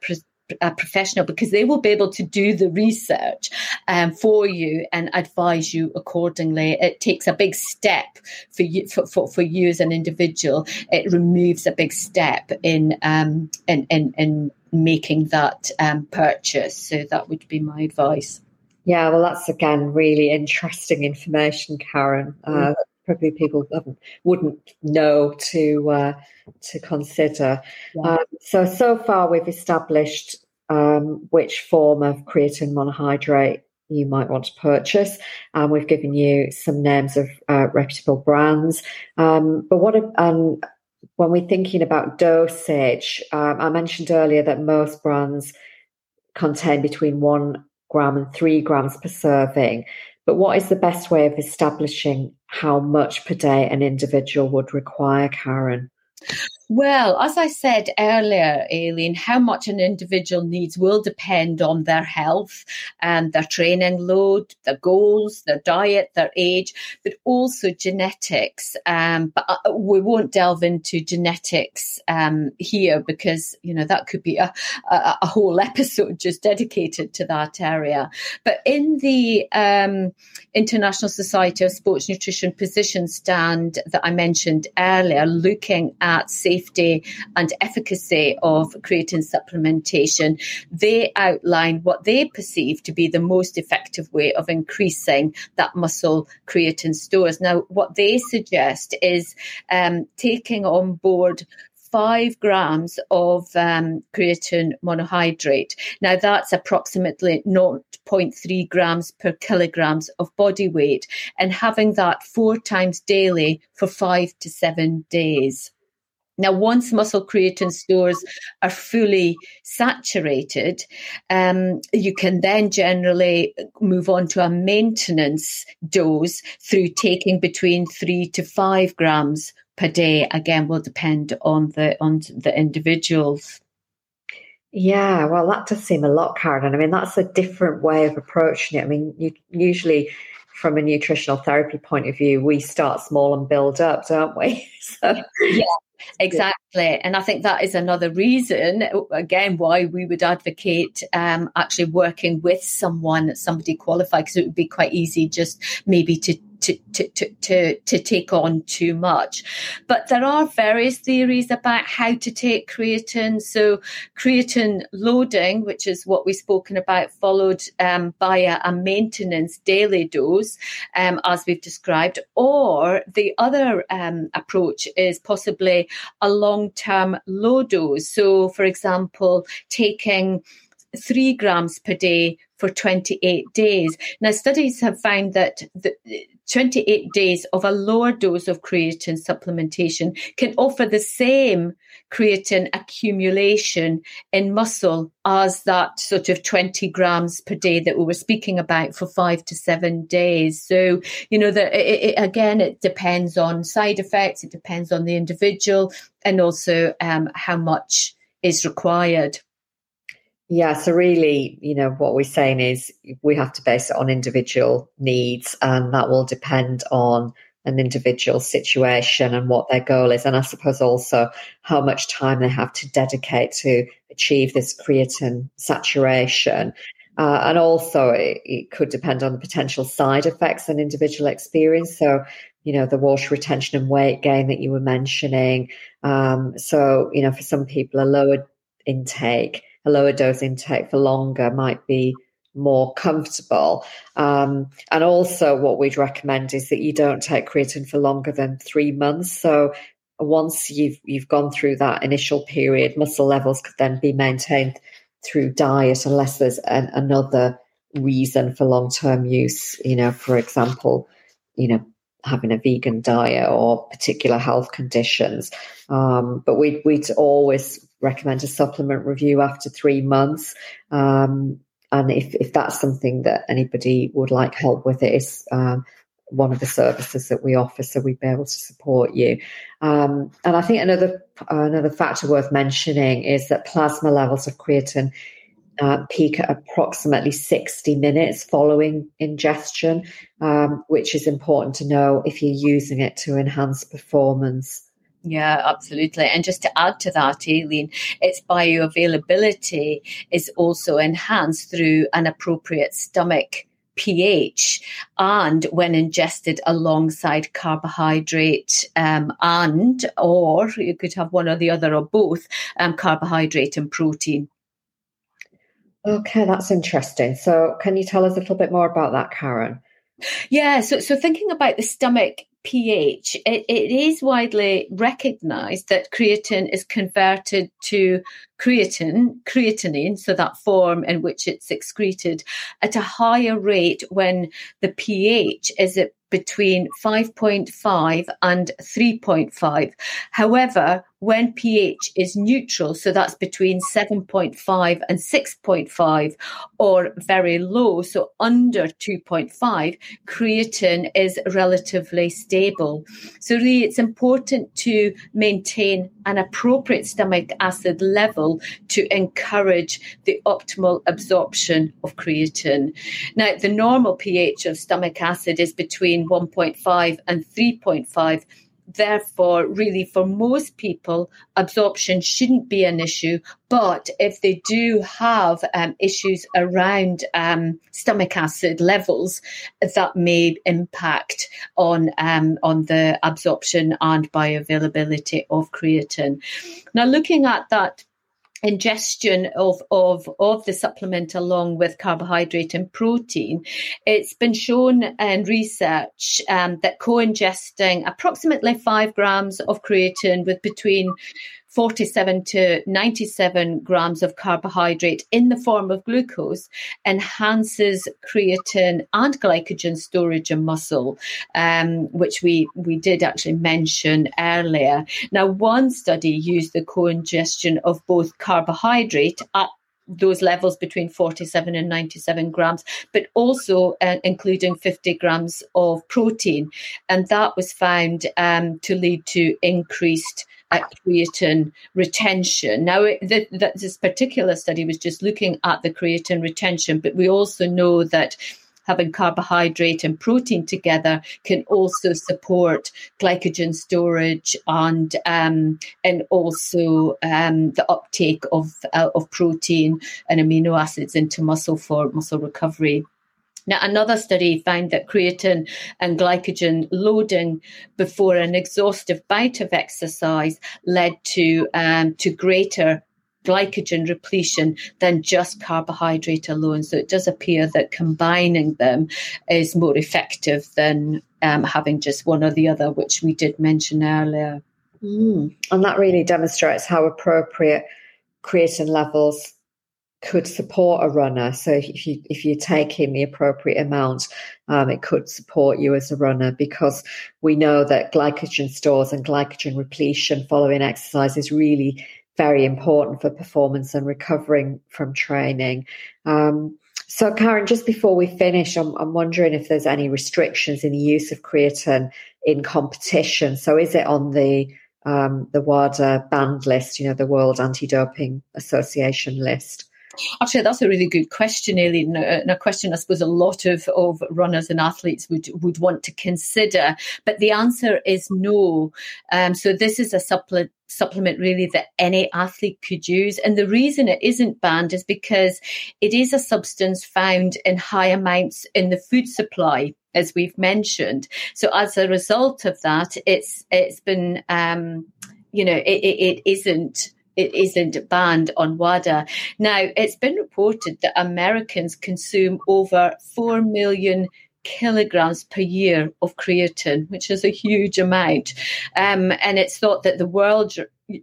a professional because they will be able to do the research um, for you and advise you accordingly. It takes a big step for you for, for, for you as an individual. It removes a big step in um, in, in, in making that um, purchase. So that would be my advice. Yeah, well, that's again really interesting information, Karen. Uh, mm. Probably people wouldn't know to uh, to consider. Yeah. Um, so, so far we've established um, which form of creatine monohydrate you might want to purchase. And we've given you some names of uh, reputable brands. Um, but what um, when we're thinking about dosage, um, I mentioned earlier that most brands contain between one gram and three grams per serving. But what is the best way of establishing how much per day an individual would require, Karen? Well, as I said earlier, Aileen, how much an individual needs will depend on their health and their training load, their goals, their diet, their age, but also genetics. Um, but uh, we won't delve into genetics um, here because you know that could be a, a, a, whole episode just dedicated to that area. But in the um, International Society of Sports Nutrition position stand that I mentioned earlier, looking at safety and efficacy of creatine supplementation, they outline what they perceive to be the most effective way of increasing that muscle creatine stores. Now, what they suggest is um, taking on board five grams of um, creatine monohydrate. Now, that's approximately 0.3 grams per kilograms of body weight, and having that four times daily for five to seven days. Now, once muscle creatine stores are fully saturated, um, you can then generally move on to a maintenance dose through taking between three to five grams per day. Again, will depend on the on the individuals. Yeah, well, that does seem a lot, Karen. I mean, that's a different way of approaching it. I mean, you usually from a nutritional therapy point of view, we start small and build up, don't we? so, yeah. Exactly. And I think that is another reason, again, why we would advocate um, actually working with someone, somebody qualified, because it would be quite easy just maybe to to, to, to, to, to take on too much. But there are various theories about how to take creatine. So creatine loading, which is what we've spoken about, followed um, by a, a, maintenance daily dose, um, as we've described, or the other um, approach is possibly a long-term low dose. So, for example, taking three grams per day for 28 days. Now, studies have found that 28 days of a lower dose of creatine supplementation can offer the same creatine accumulation in muscle as that sort of 20 grams per day that we were speaking about for five to seven days. So, you know, that again, it depends on side effects, it depends on the individual, and also um, how much is required. Yeah, so really, you know, what we're saying is we have to base it on individual needs, and that will depend on an individual situation and what their goal is. And I suppose also how much time they have to dedicate to achieve this creatine saturation. Uh, and also, it, it, could depend on the potential side effects an individual experience. So, you know, the water retention and weight gain that you were mentioning. Um, so, you know, for some people, a lower intake a lower dose intake for longer might be more comfortable. Um, and also, what we'd recommend is that you don't take creatine for longer than three months. So once you've you've gone through that initial period, muscle levels could then be maintained through diet, unless there's an, another reason for long term use. You know, for example, you know having a vegan diet or particular health conditions. Um, but we'd, we'd always recommend a supplement review after three months. Um, and if, if that's something that anybody would like help with, it is um, one of the services that we offer, so we'd be able to support you. Um, and I think another another factor worth mentioning is that plasma levels of creatine uh, peak at approximately 60 minutes following ingestion, um, which is important to know if you're using it to enhance performance. Yeah, absolutely. And just to add to that, Aileen, its bioavailability is also enhanced through an appropriate stomach pH and when ingested alongside carbohydrate um, and or you could have one or the other or both um, carbohydrate and protein. Okay, that's interesting. So, can you tell us a little bit more about that, Karen? Yeah, so so thinking about the stomach pH, it, it is widely recognized that creatine is converted to creatine, creatinine, so that form in which it's excreted, at a higher rate when the pH is at between 5.5 and 3.5. However, when pH is neutral, so that's between 7.5 and 6.5, or very low, so under 2.5, creatine is relatively stable. So, really, it's important to maintain an appropriate stomach acid level to encourage the optimal absorption of creatine. Now, the normal pH of stomach acid is between 1.5 and 3.5 therefore, really, for most people, absorption shouldn't be an issue. But if they do have um, issues around um, stomach acid levels, that may impact on um, on the absorption and bioavailability of creatine. Now, looking at that ingestion of, of, of the supplement along with carbohydrate and protein, it's been shown in research um, that co-ingesting approximately five grams of creatine with between 47 to 97 grams of carbohydrate in the form of glucose enhances creatine and glycogen storage in muscle, um, which we, we did actually mention earlier. Now, one study used the co ingestion of both carbohydrate at those levels between 47 and 97 grams, but also uh, including 50 grams of protein. And that was found um, to lead to increased at creatine retention. Now, the, this particular study was just looking at the creatine retention, but we also know that having carbohydrate and protein together can also support glycogen storage and um, and also um, the uptake of uh, of protein and amino acids into muscle for muscle recovery. Now, another study found that creatine and glycogen loading before an exhaustive bout of exercise led to um, to greater glycogen repletion than just carbohydrate alone. So it does appear that combining them is more effective than um, having just one or the other, which we did mention earlier. Mm. And that really demonstrates how appropriate creatine levels could support a runner. So if you if you take in the appropriate amount, um, it could support you as a runner because we know that glycogen stores and glycogen repletion following exercise is really very important for performance and recovering from training. Um, so, Karen, just before we finish, I'm, I'm, wondering if there's any restrictions in the use of creatine in competition. So, is it on the um, the WADA banned list, you know, the World Anti-Doping Association list? Actually, that's a really good question, Aileen, and a question I suppose a lot of, of runners and athletes would, would want to consider. But the answer is no. Um, so this is a supplement supplement really that any athlete could use. And the reason it isn't banned is because it is a substance found in high amounts in the food supply, as we've mentioned. So as a result of that, it's it's been um, you know, it, it, it isn't it isn't banned on WADA. Now, it's been reported that Americans consume over 4 million kilograms per year of creatine, which is a huge amount. Um, and it's thought that the world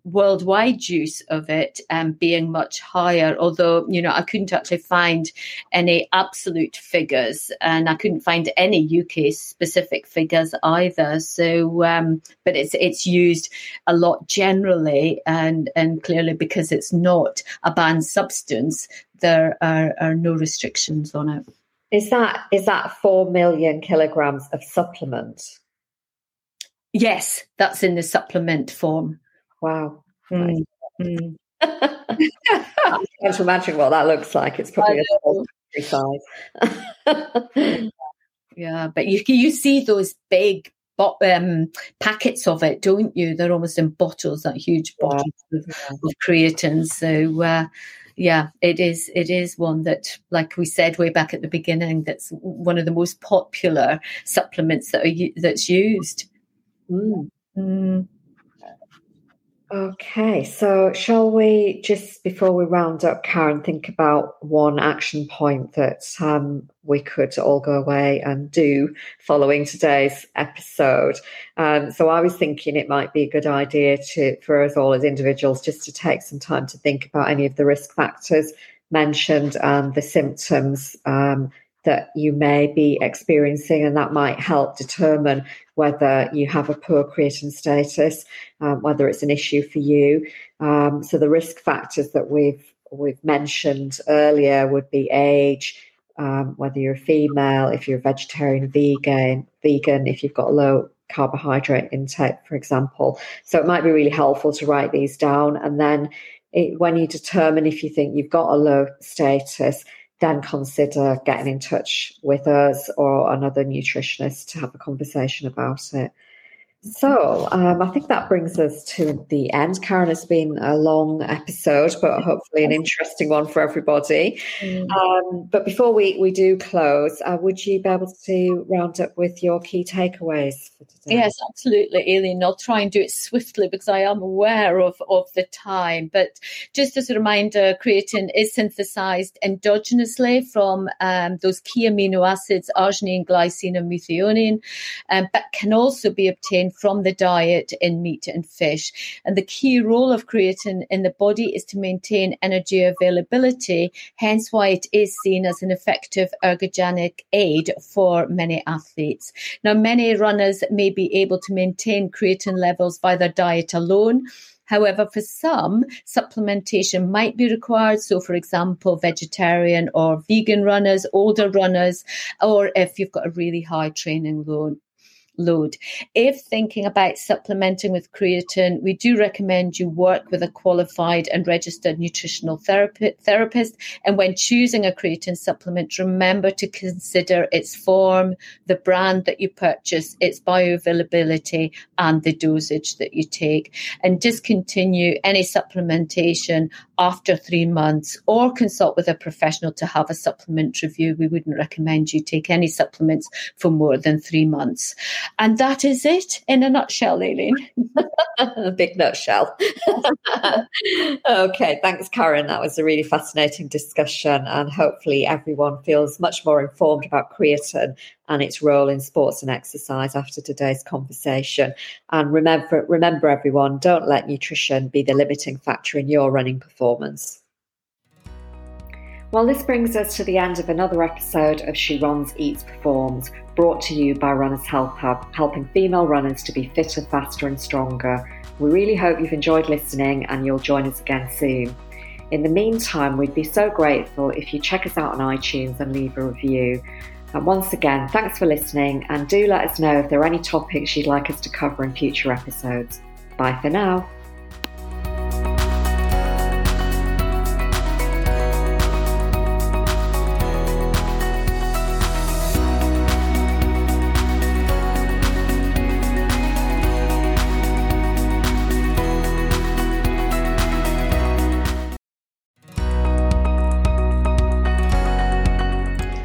worldwide use of it um, being much higher. Although you know, I couldn't actually find any absolute figures, and I couldn't find any UK specific figures either. So, um, but it's it's used a lot generally, and and clearly because it's not a banned substance, there are, are no restrictions on it. Is that is that four million kilograms of supplement? Yes, that's in the supplement form. Wow. Mm. Mm. I can't imagine what that looks like. It's probably a size. yeah, but you you see those big um, packets of it, don't you? They're almost in bottles, that huge bottles yeah. of, of creatine. So uh, yeah, it is. It is one that, like we said way back at the beginning, that's one of the most popular supplements that are that's used. Mm. Mm. Okay, so shall we just before we round up, Karen, think about one action point that um, we could all go away and do following today's episode? Um, so I was thinking it might be a good idea to for us all as individuals just to take some time to think about any of the risk factors mentioned and the symptoms um, that you may be experiencing, and that might help determine whether you have a poor creatine status, um, whether it's an issue for you. Um, so the risk factors that we've we've mentioned earlier would be age, um, whether you're a female, if you're a vegetarian, vegan, vegan, if you've got low carbohydrate intake, for example. So it might be really helpful to write these down, and then it, when you determine if you think you've got a low status then consider getting in touch with us or another nutritionist to have a conversation about it. So um, I think that brings us to the end. Karen it's been a long episode, but hopefully an interesting one for everybody. Mm. Um, but before we, we do close, uh, would you be able to round up with your key takeaways for today? Yes, absolutely, Aileen. I'll try and do it swiftly because I am aware of, of the time. But just as a reminder, creatine is synthesized endogenously from um, those key amino acids, arginine, glycine, and methionine, um, but can also be obtained from the diet in meat and fish. And the key role of creatine in the body is to maintain energy availability, hence why it is seen as an effective ergogenic aid for many athletes. Now, many runners may be able to maintain creatine levels by their diet alone. However, for some, supplementation might be required. So, for example, vegetarian or vegan runners, older runners, or if you've got a really high training load. Load. If thinking about supplementing with creatine, we do recommend you work with a qualified and registered nutritional therapist. And when choosing a creatine supplement, remember to consider its form, the brand that you purchase, its bioavailability, and the dosage that you take. And discontinue any supplementation after three months or consult with a professional to have a supplement review. We wouldn't recommend you take any supplements for more than three months. And that is it in a nutshell, Aileen. a big nutshell. okay, thanks, Karen. That was a really fascinating discussion, and hopefully, everyone feels much more informed about creatine and its role in sports and exercise after today's conversation. And remember, remember, everyone, don't let nutrition be the limiting factor in your running performance. Well, this brings us to the end of another episode of She Runs, Eats, Performs, brought to you by Runners Health Hub, helping female runners to be fitter, faster, and stronger. We really hope you've enjoyed listening and you'll join us again soon. In the meantime, we'd be so grateful if you check us out on iTunes and leave a review. And once again, thanks for listening and do let us know if there are any topics you'd like us to cover in future episodes. Bye for now.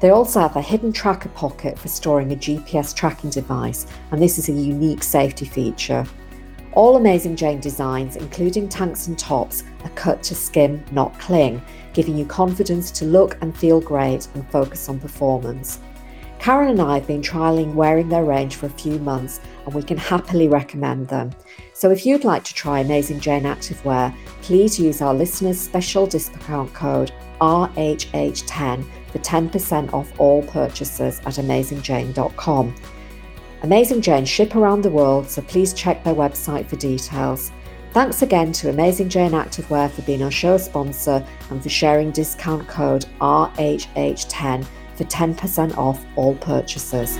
They also have a hidden tracker pocket for storing a GPS tracking device, and this is a unique safety feature. All Amazing Jane designs, including tanks and tops, are cut to skim, not cling, giving you confidence to look and feel great and focus on performance. Karen and I have been trialling wearing their range for a few months and we can happily recommend them. So if you'd like to try Amazing Jane Activewear, please use our listeners' special discount code RHH10 for 10% off all purchases at AmazingJane.com. Amazing Jane ship around the world, so please check their website for details. Thanks again to Amazing Jane Activewear for being our show sponsor and for sharing discount code RHH10 for 10% off all purchases.